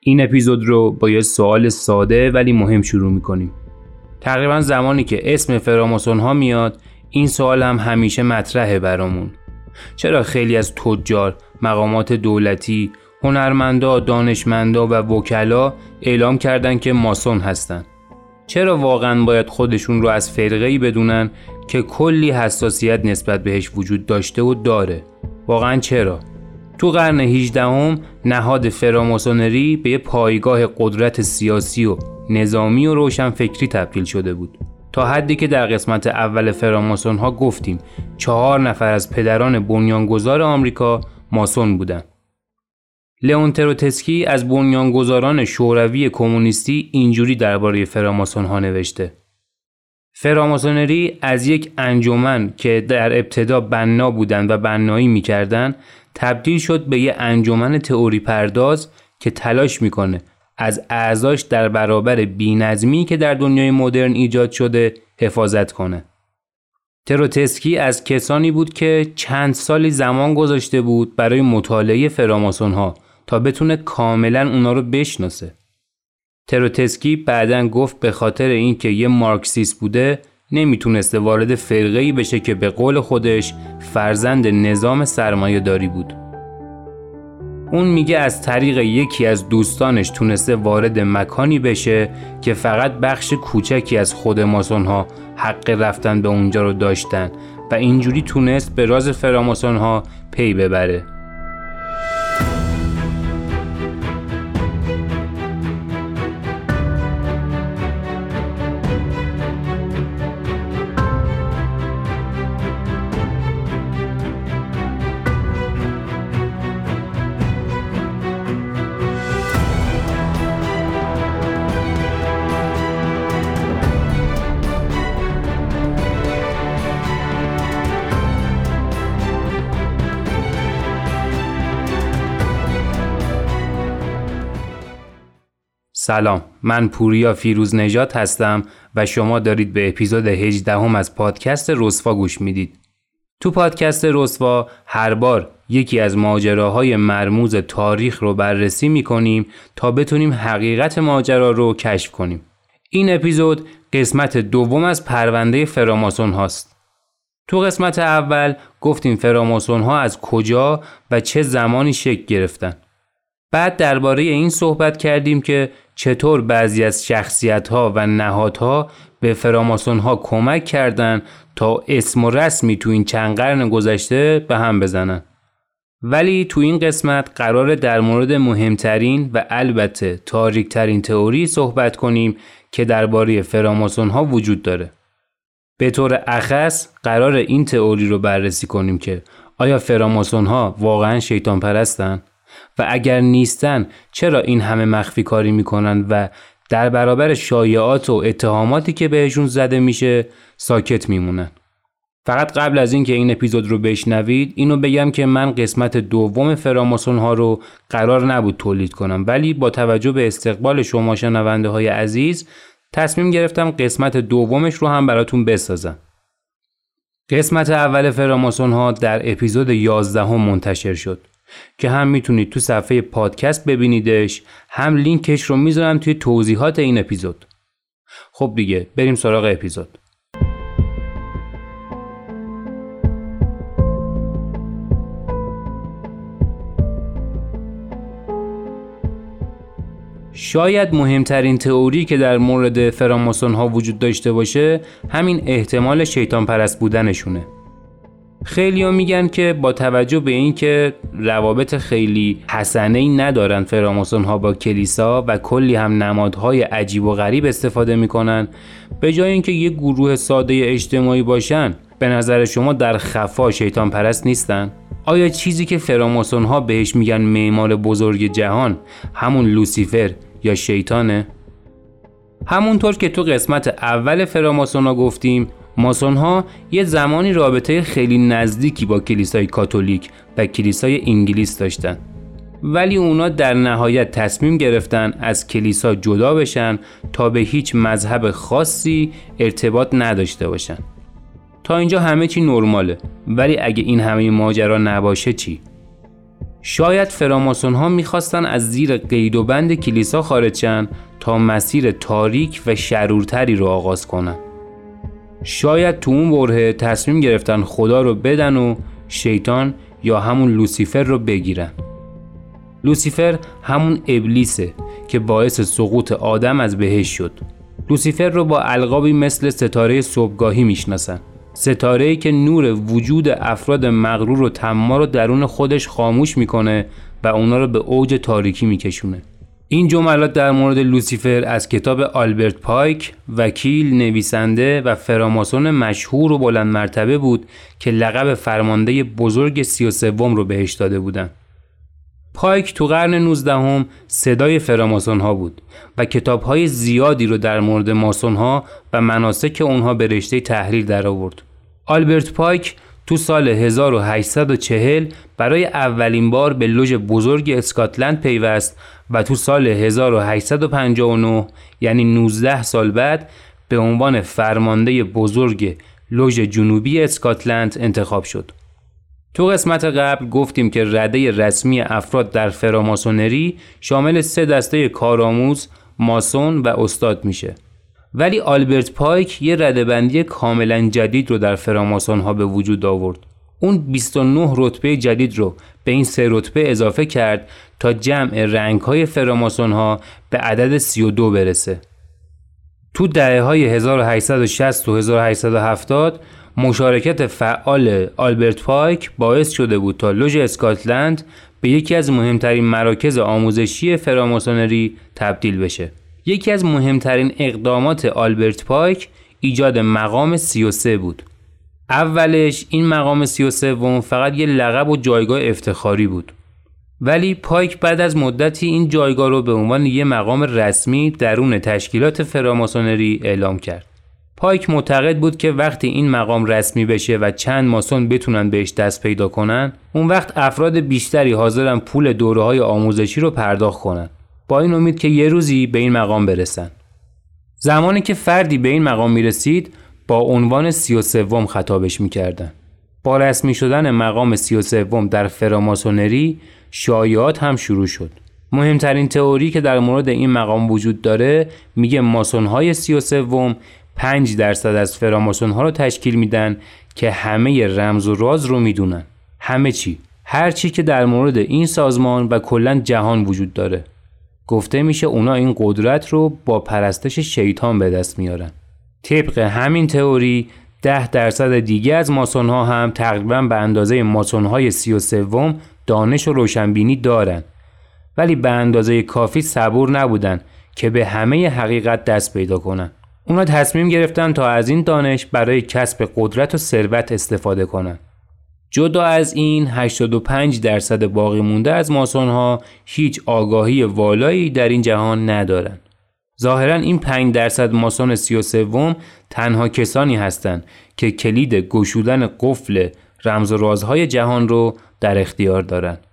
این اپیزود رو با یه سوال ساده ولی مهم شروع می‌کنیم. تقریبا زمانی که اسم فراماسون ها میاد این سوال هم همیشه مطرحه برامون. چرا خیلی از تجار، مقامات دولتی، هنرمندا، دانشمندا و وکلا اعلام کردن که ماسون هستن؟ چرا واقعا باید خودشون رو از فرقه‌ای بدونن که کلی حساسیت نسبت بهش وجود داشته و داره؟ واقعا چرا؟ تو قرن 18 هم نهاد فراماسونری به یه پایگاه قدرت سیاسی و نظامی و روشن فکری تبدیل شده بود. تا حدی که در قسمت اول فراماسون ها گفتیم چهار نفر از پدران بنیانگذار آمریکا ماسون بودند. لئون تروتسکی از بنیانگذاران شوروی کمونیستی اینجوری درباره فراماسون ها نوشته فراماسونری از یک انجمن که در ابتدا بنا بودند و بنایی می‌کردند تبدیل شد به یک انجمن تئوری پرداز که تلاش می‌کنه از اعضاش در برابر بینظمی که در دنیای مدرن ایجاد شده حفاظت کنه. تروتسکی از کسانی بود که چند سالی زمان گذاشته بود برای مطالعه فراماسون ها تا بتونه کاملا اونا رو بشناسه. تروتسکی بعدا گفت به خاطر اینکه یه مارکسیست بوده نمی‌تونسته وارد فرقه ای بشه که به قول خودش فرزند نظام سرمایه داری بود. اون میگه از طریق یکی از دوستانش تونسته وارد مکانی بشه که فقط بخش کوچکی از خود ماسون ها حق رفتن به اونجا رو داشتن و اینجوری تونست به راز فراماسون ها پی ببره. سلام من پوریا فیروز نجات هستم و شما دارید به اپیزود 18 هم از پادکست رسوا گوش می‌دید. تو پادکست رسوا هر بار یکی از ماجراهای مرموز تاریخ رو بررسی می‌کنیم تا بتونیم حقیقت ماجرا رو کشف کنیم. این اپیزود قسمت دوم از پرونده فراماسون هاست. تو قسمت اول گفتیم فراماسون ها از کجا و چه زمانی شکل گرفتن. بعد درباره این صحبت کردیم که چطور بعضی از شخصیت ها و نهادها به فراماسون ها کمک کردند تا اسم و رسمی تو این چند قرن گذشته به هم بزنن. ولی تو این قسمت قرار در مورد مهمترین و البته تاریکترین تئوری صحبت کنیم که درباره فراماسون ها وجود داره. به طور اخص قرار این تئوری رو بررسی کنیم که آیا فراماسون ها واقعا شیطان پرستن؟ و اگر نیستن چرا این همه مخفی کاری می‌کنن و در برابر شایعات و اتهاماتی که بهشون زده میشه ساکت میمونن؟ فقط قبل از اینکه این اپیزود رو بشنوید اینو بگم که من قسمت دوم فراماسون ها رو قرار نبود تولید کنم ولی با توجه به استقبال شما شنونده های عزیز تصمیم گرفتم قسمت دومش رو هم براتون بسازم. قسمت اول فراماسون ها در اپیزود 11 هم منتشر شد. که هم می‌تونید تو صفحه پادکست ببینیدش هم لینکش رو می‌ذارم توی توضیحات این اپیزود. خب دیگه بریم سراغ اپیزود. شاید مهمترین تئوری که در مورد فراماسون ها وجود داشته باشه همین احتمال شیطان پرست بودنشونه. خیلی ها میگن که با توجه به اینکه روابط خیلی حسنه ای ندارن فراماسون ها با کلیسا و کلی هم نمادهای عجیب و غریب استفاده می‌کنن به جای اینکه یه گروه ساده اجتماعی باشن به نظر شما در خفا شیطان پرست نیستن؟ آیا چیزی که فراماسون ها بهش میگن معمار بزرگ جهان همون لوسیفر یا شیطانه؟ همونطور که تو قسمت اول فراماسون ها گفتیم ماسون ها یه زمانی رابطه خیلی نزدیکی با کلیسای کاتولیک و کلیسای انگلیس داشتن. ولی اونا در نهایت تصمیم گرفتن از کلیسا جدا بشن تا به هیچ مذهب خاصی ارتباط نداشته باشن. تا اینجا همه چی نرماله. ولی اگه این همه ماجرا نباشه چی؟ شاید فراماسون ها می‌خواستن از زیر قید و بند کلیسا خارج شن تا مسیر تاریک و شرورتری رو آغاز کنن. شاید تو اون برهه تصمیم گرفتن خدا رو بدن و شیطان یا همون لوسیفر رو بگیرن. لوسیفر همون ابلیسه که باعث سقوط آدم از بهش شد. لوسیفر رو با القابی مثل ستاره صبحگاهی می‌شناسن. ستاره که نور وجود افراد مغرور و تمام رو درون خودش خاموش می‌کنه و اونا رو به اوج تاریکی میکشونه. این جملات در مورد لوسیفر از کتاب آلبرت پایک وکیل نویسنده و فراماسون مشهور و بلند مرتبه بود که لقب فرمانده بزرگ سی و سوم رو بهش داده بودن پایک تو قرن 19 هم صدای فراماسون ها بود و کتاب های زیادی رو در مورد ماسون ها و مناسک اونها به رشته تحریر در آورد. آلبرت پایک تو سال 1840 برای اولین بار به لوژ بزرگ اسکاتلند پیوست و تو سال 1859 یعنی 19 سال بعد به عنوان فرمانده بزرگ لوژ جنوبی اسکاتلند انتخاب شد. تو قسمت قبل گفتیم که رده رسمی افراد در فراماسونری شامل سه دسته کارآموز، ماسون و استاد میشه. ولی آلبرت پایک یه ردبندی کاملا جدید رو در فراماسون ها به وجود آورد. اون 29 رتبه جدید رو به این سه رتبه اضافه کرد تا جمع رنگ های فراماسون ها به عدد 32 برسه. تو دهه های 1860 و 1870 مشارکت فعال آلبرت پایک باعث شده بود تا لوژ اسکاتلند به یکی از مهمترین مراکز آموزشی فراماسونری تبدیل بشه. یکی از مهمترین اقدامات آلبرت پایک ایجاد مقام 33 بود. اولش این مقام 33 فقط یه لقب و جایگاه افتخاری بود. ولی پایک بعد از مدتی این جایگاه رو به عنوان یه مقام رسمی درون تشکیلات فراماسونری اعلام کرد. پایک معتقد بود که وقتی این مقام رسمی بشه و چند ماسون بتونن بهش دست پیدا کنن اون وقت افراد بیشتری حاضرن پول دوره های آموزشی رو پرداخت کنن. با این امید که یه روزی به این مقام برسن. زمانی که فردی به این مقام می‌رسید با عنوان سی و سوم خطابش می‌کردن. با رسمی شدن مقام سی و سوم در فراماسونری شایعات هم شروع شد. مهمترین تئوری که در مورد این مقام وجود داره میگه ماسون های سی و سوم 5 درصد از فراماسون ها رو تشکیل میدن که همه رمز و راز رو می‌دونن. همه چی. هر چی که در مورد این سازمان و کلا جهان وجود داره. گفته میشه اونا این قدرت رو با پرستش شیطان به دست میارن. طبق همین تئوری ده درصد دیگه از ماسون ها هم تقریبا به اندازه ماسون های سی و سوم دانش و روشنبینی دارن ولی به اندازه کافی صبور نبودن که به همه حقیقت دست پیدا کنن اونا تصمیم گرفتن تا از این دانش برای کسب قدرت و ثروت استفاده کنند. جدا از این 85 درصد باقی مونده از ماسون ها هیچ آگاهی والایی در این جهان ندارند. ظاهرا این 5 درصد ماسون 33 تنها کسانی هستند که کلید گشودن قفل رمز و رازهای جهان رو در اختیار دارند.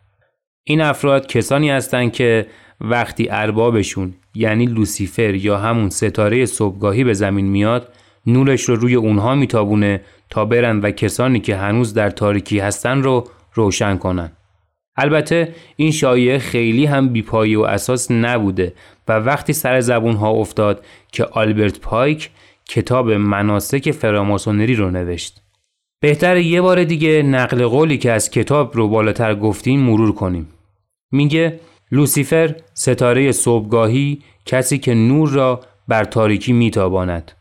این افراد کسانی هستند که وقتی اربابشون یعنی لوسیفر یا همون ستاره صبحگاهی به زمین میاد نورش رو روی اونها میتابونه تا برن و کسانی که هنوز در تاریکی هستن رو روشن کنن. البته این شایعه خیلی هم بیپایی و اساس نبوده و وقتی سر زبون ها افتاد که آلبرت پایک کتاب مناسک فراماسونری رو نوشت. بهتر یه بار دیگه نقل قولی که از کتاب رو بالاتر گفتیم مرور کنیم. میگه لوسیفر ستاره صبحگاهی کسی که نور را بر تاریکی میتاباند.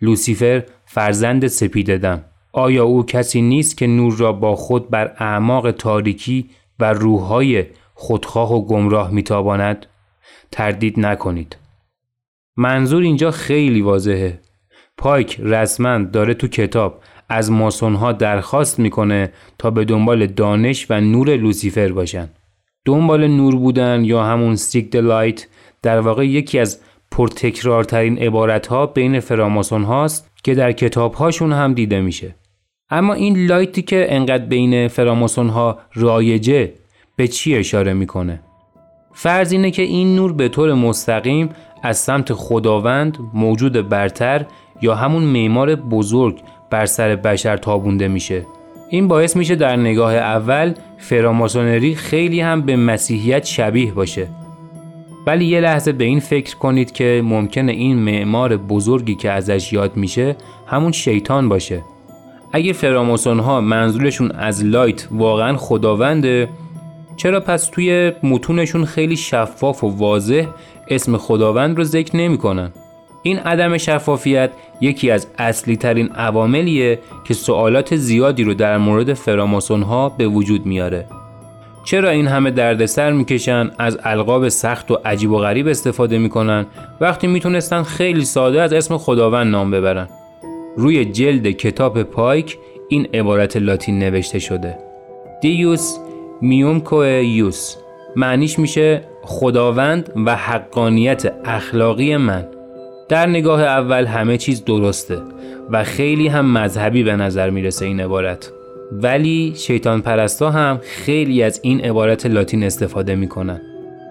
لوسیفر فرزند سپیددم آیا او کسی نیست که نور را با خود بر اعماق تاریکی و روحهای خودخواه و گمراه میتاباند؟ تردید نکنید. منظور اینجا خیلی واضحه. پایک رسما داره تو کتاب از ماسونها درخواست می‌کنه تا به دنبال دانش و نور لوسیفر باشن. دنبال نور بودن یا همون seek light در واقع یکی از پرتکرارترین عبارت ها بین فراماسون هاست که در کتاب هاشون هم دیده میشه. اما این لایتی که انقدر بین فراماسون ها رایجه به چی اشاره می‌کنه؟ فرض اینه که این نور به طور مستقیم از سمت خداوند موجود برتر یا همون معمار بزرگ بر سر بشر تابونده میشه. این باعث میشه در نگاه اول فراماسونری خیلی هم به مسیحیت شبیه باشه. ولی یه لحظه به این فکر کنید که ممکنه این معمار بزرگی که ازش یاد میشه همون شیطان باشه. اگه فراماسون ها منظورشون از لایت واقعا خداونده چرا پس توی متونشون خیلی شفاف و واضح اسم خداوند رو ذکر نمی‌کنن؟ این عدم شفافیت یکی از اصلی ترین عواملیه که سوالات زیادی رو در مورد فراماسون ها به وجود میاره. چرا این همه دردسر می‌کشن از القاب سخت و عجیب و غریب استفاده می‌کنن وقتی می‌تونستن خیلی ساده از اسم خداوند نام ببرن؟ روی جلد کتاب پایک این عبارت لاتین نوشته شده. دیوس میوم یوس. معنیش میشه خداوند و حقانیت اخلاقی من. در نگاه اول همه چیز درسته و خیلی هم مذهبی به نظر می‌رسه این عبارت. ولی شیطان پرستا هم خیلی از این عبارت لاتین استفاده می‌کنن.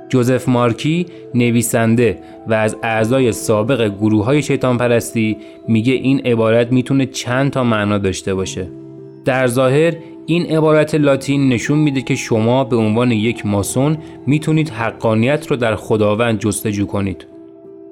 جوزف مارکی نویسنده و از اعضای سابق گروه های شیطان پرستی میگه این عبارت می‌تونه چند تا معنا داشته باشه. در ظاهر این عبارت لاتین نشون میده که شما به عنوان یک ماسون می‌تونید حقانیت رو در خداوند جستجو کنید.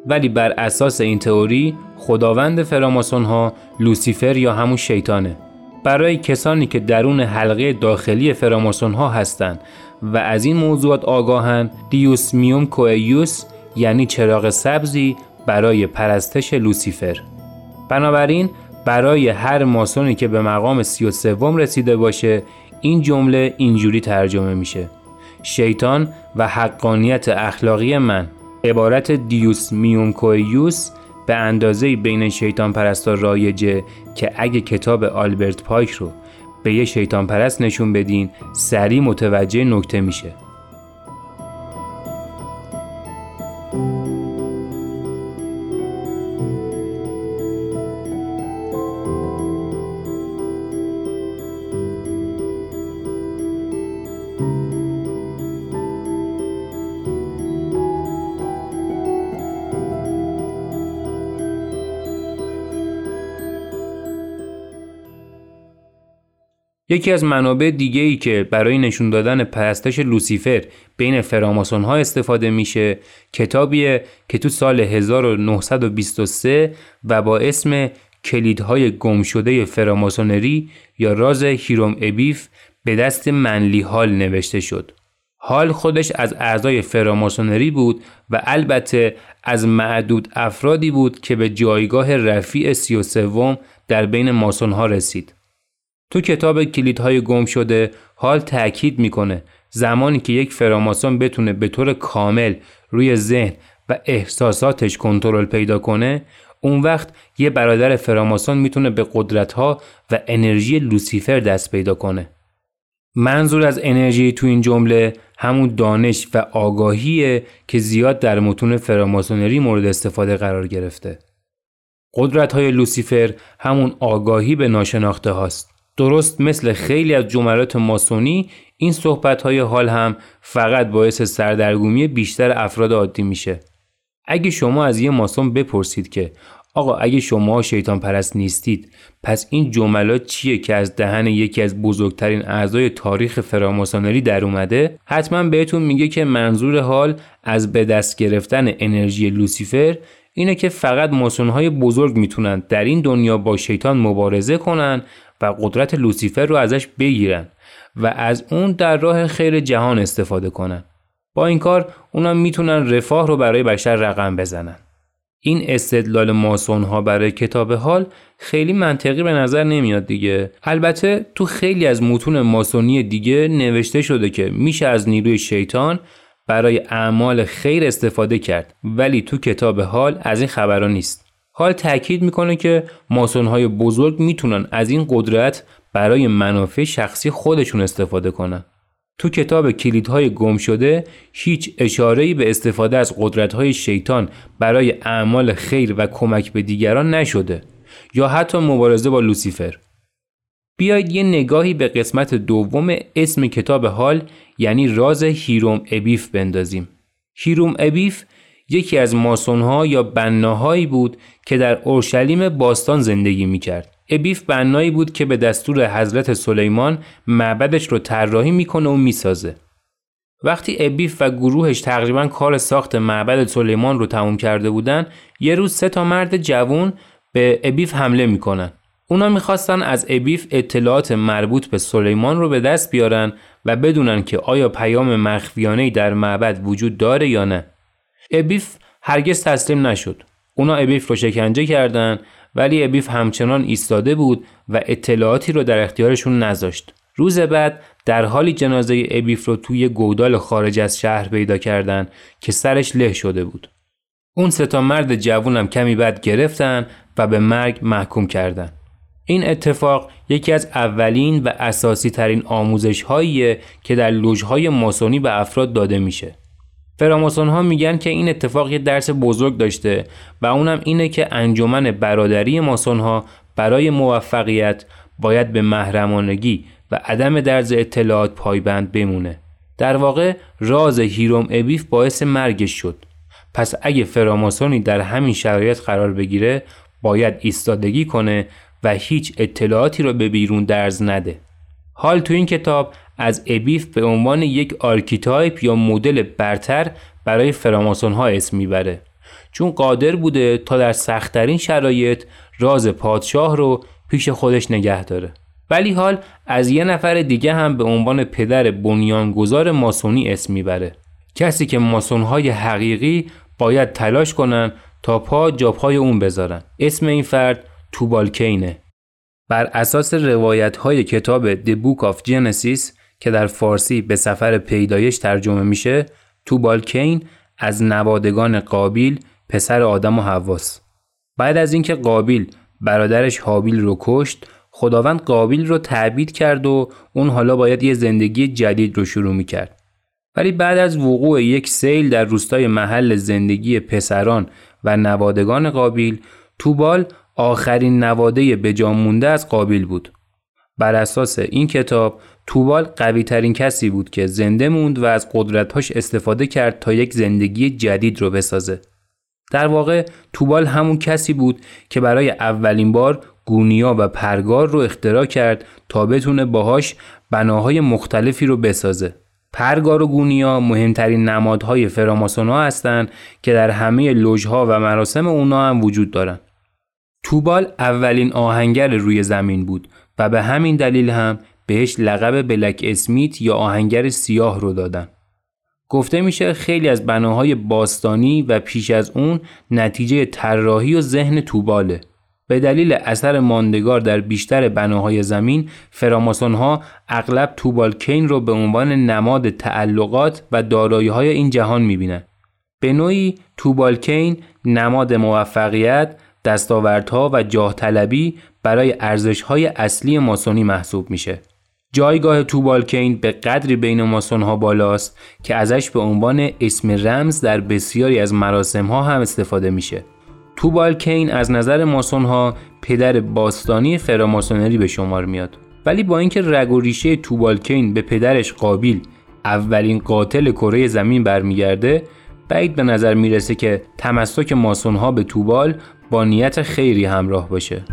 ولی بر اساس این تئوری خداوند فراماسون ها لوسیفر یا همون شیطانه. برای کسانی که درون حلقه داخلی فراماسون ها هستند و از این موضوعات آگاهند دیوس میوم کوئیوس یعنی چراغ سبزی برای پرستش لوسیفر. بنابراین برای هر ماسونی که به مقام سی و سوم رسیده باشه این جمله اینجوری ترجمه میشه. شیطان و حقانیت اخلاقی من. عبارت دیوس میوم کوئیوس به اندازه بین شیطان پرستا رایجه که اگه کتاب آلبرت پایک رو به یه شیطان پرست نشون بدین سریع متوجه نکته میشه. یکی از منابع دیگه ای که برای نشون دادن پرستش لوسیفر بین فراماسون ها استفاده میشه کتابیه که تو سال 1923 و با اسم کلیدهای گمشده فراماسونری یا راز هیروم ابیف به دست منلی هال نوشته شد. حال خودش از اعضای فراماسونری بود و البته از معدود افرادی بود که به جایگاه رفیع سی و سوم در بین ماسون ها رسید. تو کتاب کلیدهای گم شده حال تاکید می‌کنه زمانی که یک فراماسون بتونه به طور کامل روی ذهن و احساساتش کنترل پیدا کنه اون وقت یه برادر فراماسون می‌تونه به قدرتها و انرژی لوسیفر دست پیدا کنه. منظور از انرژی تو این جمله همون دانش و آگاهیه که زیاد در متون فراماسونری مورد استفاده قرار گرفته. قدرت های لوسیفر همون آگاهی به ناشناخته هاست. درست مثل خیلی از جملات ماسونی این صحبت های حال هم فقط باعث سردرگمی بیشتر افراد عادی میشه. اگه شما از یه ماسون بپرسید که آقا اگه شما شیطان پرست نیستید پس این جملات چیه که از دهن یکی از بزرگترین اعضای تاریخ فراماسونری در اومده حتما بهتون میگه که منظور حال از به دست گرفتن انرژی لوسیفر اینه که فقط های بزرگ می‌تونن در این دنیا با شیطان مبارزه کنن و قدرت لوسیفر رو ازش بگیرن و از اون در راه خیر جهان استفاده کنن. با این کار اونا می‌تونن رفاه رو برای بشر رقم بزنن. این استدلال ماسون ها برای کتاب حال خیلی منطقی به نظر نمیاد دیگه البته تو خیلی از متون ماسونی دیگه نوشته شده که میشه از نیروی شیطان برای اعمال خیر استفاده کرد ولی تو کتاب حال از این خبرها نیست حال تاکید می‌کنه که های بزرگ می‌تونن از این قدرت برای منافع شخصی خودشون استفاده کنن. تو کتاب کلیدهای گم شده هیچ اشاره‌ای به استفاده از قدرت‌های شیطان برای اعمال خیر و کمک به دیگران نشده یا حتی مبارزه با لوسیفر. بیایید یه نگاهی به قسمت دوم اسم کتاب حال یعنی راز هیروم ابیف بندازیم. هیروم ابیف یکی از ماسونها یا بناهایی بود که در اورشلیم باستان زندگی می کرد. ابیف بنایی بود که به دستور حضرت سلیمان معبدش رو طراحی می‌کنه و می‌سازه. وقتی ابیف و گروهش تقریبا کار ساخت معبد سلیمان رو تموم کرده بودن یه روز سه تا مرد جوون به ابیف حمله می‌کنن. اونا می‌خواستن از ابیف اطلاعات مربوط به سلیمان رو به دست بیارن و بدونن که آیا پیام مخفیانه در معبد وجود داره یا نه. ابیف هرگز تسلیم نشد. اونا ابیف رو شکنجه کردن ولی ابیف همچنان ایستاده بود و اطلاعاتی رو در اختیارشون نذاشت. روز بعد در حالی جنازه ابیف رو توی گودال خارج از شهر پیدا کردن که سرش له شده بود. اون ستا مرد جوونم کمی بعد گرفتن و به مرگ محکوم کردن. این اتفاق یکی از اولین و اساسی ترین آموزش هاییه که در لوژهای ماسونی به افراد داده میشه. فراماسون ها میگن که این اتفاق یه درس بزرگ داشته و اونم اینه که انجمن برادری ماسون ها برای موفقیت باید به محرمانگی و عدم درز اطلاعات پایبند بمونه. در واقع راز هیروم ابیف باعث مرگش شد. پس اگه فراماسونی در همین شرایط قرار بگیره باید ایستادگی کنه و هیچ اطلاعاتی را به بیرون درز نده. حال تو این کتاب از ابیف به عنوان یک archetype یا مدل برتر برای فراماسون ها اسم می‌بره. چون قادر بوده تا در سختترین شرایط راز پادشاه رو پیش خودش نگه داره. ولی حال از یه نفر دیگه هم به عنوان پدر بنیانگذار ماسونی اسم می‌بره. کسی که ماسون های حقیقی باید تلاش کنن تا پا جا پای اون بذارن. اسم این فرد توبالکینه. بر اساس روایت های کتاب The Book of Genesis که در فارسی به سفر پیدایش ترجمه میشه توبالکین از نوادگان قابیل پسر آدم و حواس بعد از اینکه قابیل برادرش حابیل رو کشت خداوند قابیل رو تعبید کرد و اون حالا باید یه زندگی جدید رو شروع می‌کرد ولی بعد از وقوع یک سیل در روستای محل زندگی پسران و نوادگان قابیل توبال آخرین نواده به مونده از قابیل بود. بر اساس این کتاب توبال قوی ترین کسی بود که زنده موند و از قدرتهاش استفاده کرد تا یک زندگی جدید رو بسازه. در واقع توبال همون کسی بود که برای اولین بار گونیا و پرگار رو اختراع کرد تا بتونه باهاش بناهای مختلفی رو بسازه. پرگار و گونیا مهمترین نمادهای فراماسونا هستند که در همه لوژها و مراسم اونا هم وجود دارند. توبال اولین آهنگر روی زمین بود و به همین دلیل هم بهش لقب بلک اسمیت یا آهنگر سیاه رو دادن. گفته میشه خیلی از بناهای باستانی و پیش از اون نتیجه طراحی و ذهن توباله. به دلیل اثر ماندگار در بیشتر بناهای زمین فراماسون ها اغلب توبال کین رو به عنوان نماد تعلقات و دارایی های این جهان می‌بینن. به نوعی توبال کین نماد موفقیت، دستاوردها و جاه طلبی برای ارزشهای اصلی ماسونی محسوب میشه. جایگاه توبالکین به قدری بین ماسون ها بالاست که ازش به عنوان اسم رمز در بسیاری از مراسم ها هم استفاده میشه. توبالکین از نظر ماسون ها پدر باستانی فراماسونری به شمار میاد. ولی با اینکه رگ و ریشه توبالکین به پدرش قابیل اولین قاتل کره زمین برمیگرده بعید به نظر می‌رسه که تمسک ماسون ها به توبال با نیت خیری همراه باشه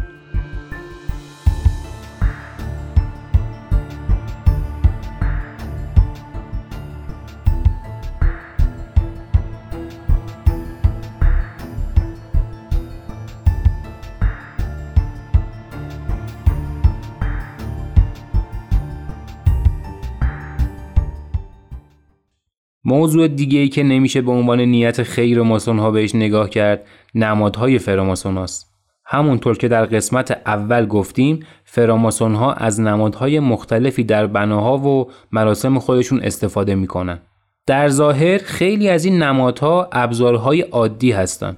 موضوع دیگه ای که نمیشه به عنوان نیت خیر ماسون ها بهش نگاه کرد نمادهای فراماسون هاست. همونطور که در قسمت اول گفتیم فراماسون ها از نمادهای مختلفی در بناها و مراسم خودشون استفاده می‌کنن. در ظاهر خیلی از این نمادها ابزارهای عادی هستند.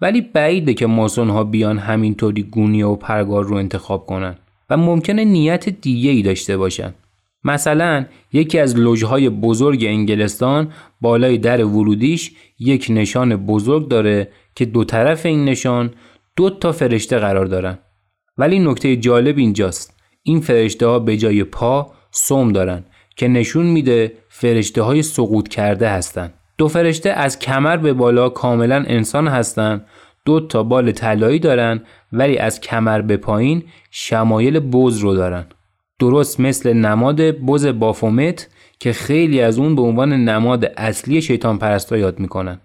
ولی بعیده که ماسون ها بیان همینطوری گونیه و پرگار رو انتخاب کنن و ممکنه نیت دیگه ای داشته باشن. مثلا یکی از لوژهای بزرگ انگلستان بالای در ورودیش یک نشان بزرگ داره که دو طرف این نشان دو تا فرشته قرار دارن. ولی نکته جالب اینجاست. این فرشته ها به جای پا سوم دارن که نشون میده فرشته های سقوط کرده هستند. دو فرشته از کمر به بالا کاملا انسان هستند دو تا بال طلایی دارن ولی از کمر به پایین شمایل بز رو دارن. درست مثل نماد بز بافومت که خیلی از اون به عنوان نماد اصلی شیطان پرستا یاد می‌کنن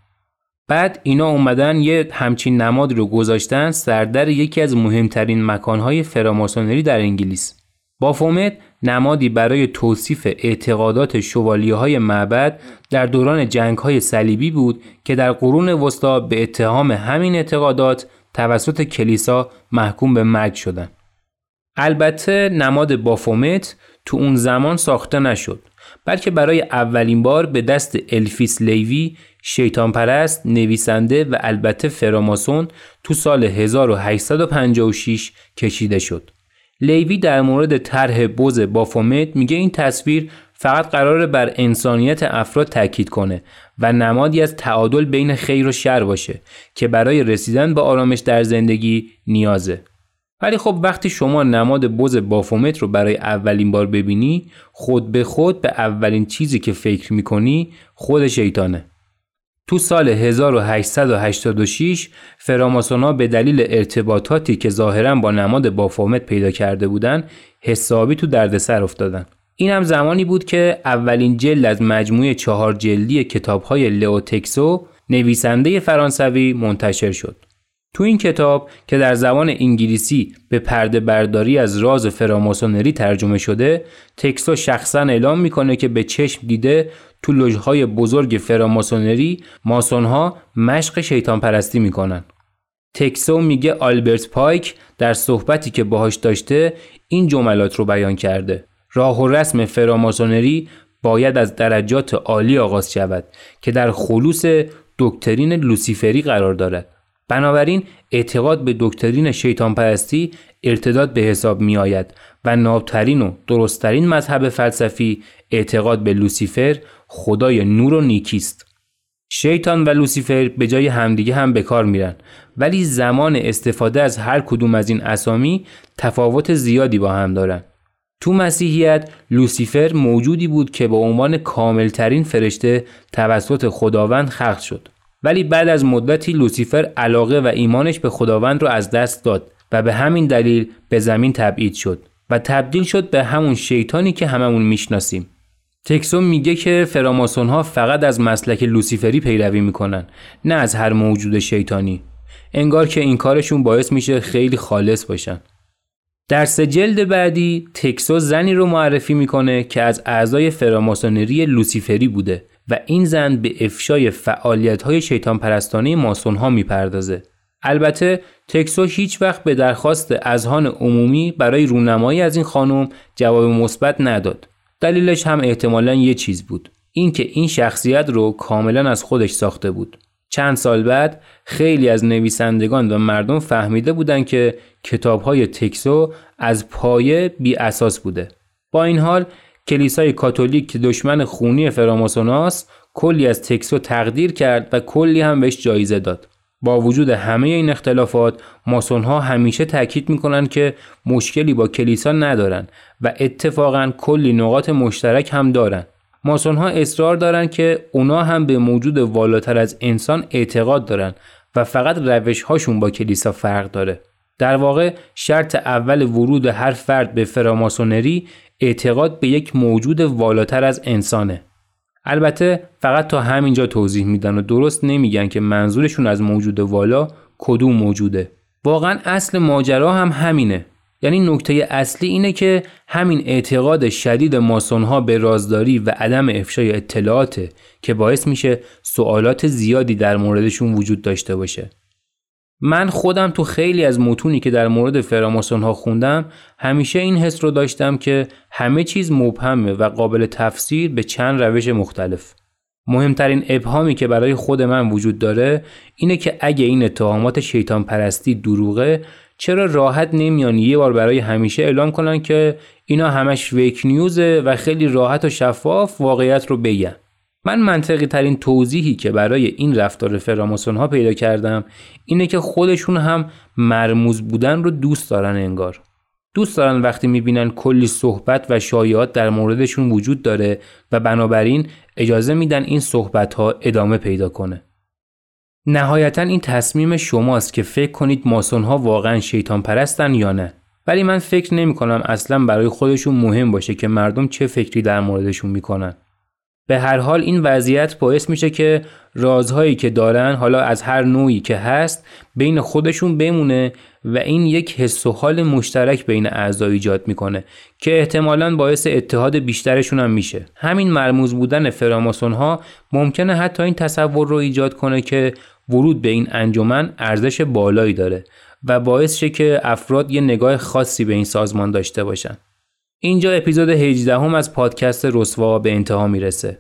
بعد اینا اومدن یه همچین نماد رو گذاشتن سردر یکی از مهمترین مکانهای فراماسونری در انگلیس بافومت نمادی برای توصیف اعتقادات شوالیه های معبد در دوران جنگ های صلیبی بود که در قرون وسطا به اتهام همین اعتقادات توسط کلیسا محکوم به مرگ شدند. البته نماد بافومت تو اون زمان ساخته نشد بلکه برای اولین بار به دست الفیس لیوی شیطان پرست نویسنده و البته فراماسون تو سال 1856 کشیده شد. لیوی در مورد طرح بوز بافومت میگه این تصویر فقط قراره بر انسانیت افراد تاکید کنه و نمادی از تعادل بین خیر و شر باشه که برای رسیدن به آرامش در زندگی نیازه. ولی خب وقتی شما نماد بوز بافومت رو برای اولین بار ببینی خود به خود به اولین چیزی که فکر می‌کنی خود شیطانه. تو سال 1886 فراماسونا به دلیل ارتباطاتی که ظاهرا با نماد بافومت پیدا کرده بودن حسابی تو دردسر افتادن. این هم زمانی بود که اولین جلد از مجموعه چهار جلدی کتابهای لئو تکسو نویسنده فرانسوی منتشر شد. تو این کتاب که در زبان انگلیسی به پرده برداری از راز فراماسونری ترجمه شده تکسو شخصا اعلام می‌کنه که به چشم دیده تو لوژهای بزرگ فراماسونری ماسونها مشق شیطان پرستی می‌کنن. تکسو میگه آلبرت پایک در صحبتی که باهاش داشته این جملات رو بیان کرده. راه و رسم فراماسونری باید از درجات عالی آغاز شود که در خلوص دکترین لوسیفری قرار دارد. بنابراین اعتقاد به دکترین شیطان پرستی ارتداد به حساب می آید و نابترین و درستترین مذهب فلسفی اعتقاد به لوسیفر خدای نور و نیکیست. شیطان و لوسیفر به جای همدیگه هم به کار میرن ولی زمان استفاده از هر کدوم از این اسامی تفاوت زیادی با هم دارن. تو مسیحیت لوسیفر موجودی بود که به عنوان کاملترین فرشته توسط خداوند خلق شد. ولی بعد از مدتی لوسیفر علاقه و ایمانش به خداوند رو از دست داد و به همین دلیل به زمین تبعید شد و تبدیل شد به همون شیطانی که هممون می‌شناسیم. تکسون میگه که فراماسون ها فقط از مسلک لوسیفری پیروی می‌کنن نه از هر موجود شیطانی انگار که این کارشون باعث میشه خیلی خالص باشن در سه جلد بعدی تکسو زنی رو معرفی می‌کنه که از اعضای فراماسونری لوسیفری بوده و این زن به افشای فعالیت های شیطان پرستانه ماسون ها می‌پردازه. البته تکسو هیچ وقت به درخواست اذهان عمومی برای رونمایی از این خانم جواب مثبت نداد. دلیلش هم احتمالا یه چیز بود. اینکه این شخصیت رو کاملا از خودش ساخته بود. چند سال بعد خیلی از نویسندگان و مردم فهمیده بودند که کتاب های تکسو از پایه بی اساس بوده. با این حال کلیسای کاتولیک که دشمن خونی فراماسوناست کلی از تکسو تقدیر کرد و کلی هم بهش جایزه داد. با وجود همه این اختلافات ماسون ها همیشه تاکید می‌کنن که مشکلی با کلیسا ندارن و اتفاقا کلی نقاط مشترک هم دارن. ماسون ها اصرار دارن که اونا هم به موجود والاتر از انسان اعتقاد دارن و فقط روش هاشون با کلیسا فرق داره. در واقع شرط اول ورود هر فرد به فراماسونری اعتقاد به یک موجود والاتر از انسانه. البته فقط تا همینجا توضیح میدن و درست نمیگن که منظورشون از موجود والا کدوم موجوده. واقعا اصل ماجرا هم همینه. یعنی نکته اصلی اینه که همین اعتقاد شدید ماسونها به رازداری و عدم افشای اطلاعاته که باعث میشه سوالات زیادی در موردشون وجود داشته باشه. من خودم تو خیلی از متونی که در مورد فراماسون ها خوندم همیشه این حس رو داشتم که همه چیز مبهمه و قابل تفسیر به چند روش مختلف. مهمترین ابهامی که برای خود من وجود داره اینه که اگه این اتهامات شیطان پرستی دروغه چرا راحت نمیان یه بار برای همیشه اعلام کنن که اینا همش فیک نیوزه و خیلی راحت و شفاف واقعیت رو بگن. من منطقی ترین توضیحی که برای این رفتار فراماسون ها پیدا کردم اینه که خودشون هم مرموز بودن رو دوست دارن انگار. دوست دارن وقتی می‌بینن کلی صحبت و شایعات در موردشون وجود داره و بنابراین اجازه میدن این صحبت ها ادامه پیدا کنه. نهایتا این تصمیم شماست که فکر کنید ماسون ها واقعا شیطان پرستن یا نه ولی من فکر نمی کنم اصلا برای خودشون مهم باشه که مردم چه فکری در موردشون می‌کنن به هر حال این وضعیت باعث میشه که رازهایی که دارن حالا از هر نوعی که هست بین خودشون بمونه و این یک حس و حال مشترک بین اعضا ایجاد می‌کنه که احتمالا باعث اتحاد بیشترشون هم میشه. همین مرموز بودن فراماسون ها ممکنه حتی این تصور رو ایجاد کنه که ورود به این انجمن ارزش بالایی داره و باعث شه که افراد یه نگاه خاصی به این سازمان داشته باشن. اینجا اپیزود 18 هم از پادکست رسوا به انتها می‌رسه.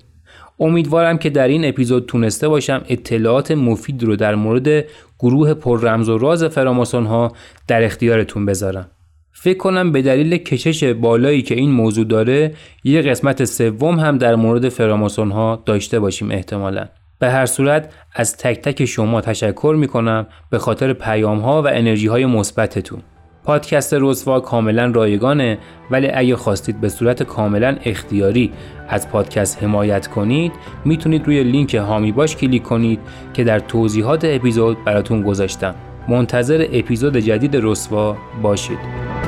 امیدوارم که در این اپیزود تونسته باشم اطلاعات مفید رو در مورد گروه پر رمز و راز فراماسون ها در اختیارتون بذارم. فکر کنم به دلیل کشش بالایی که این موضوع داره یه قسمت سوم هم در مورد فراماسون ها داشته باشیم احتمالا. به هر صورت از تک تک شما تشکر می کنم به خاطر پیام ها و انرژی های مثبتتون. پادکست رسوا کاملا رایگانه ولی اگه خواستید به صورت کاملا اختیاری از پادکست حمایت کنید می‌تونید روی لینک هامی باش کلیک کنید که در توضیحات اپیزود براتون گذاشتم. منتظر اپیزود جدید رسوا باشید.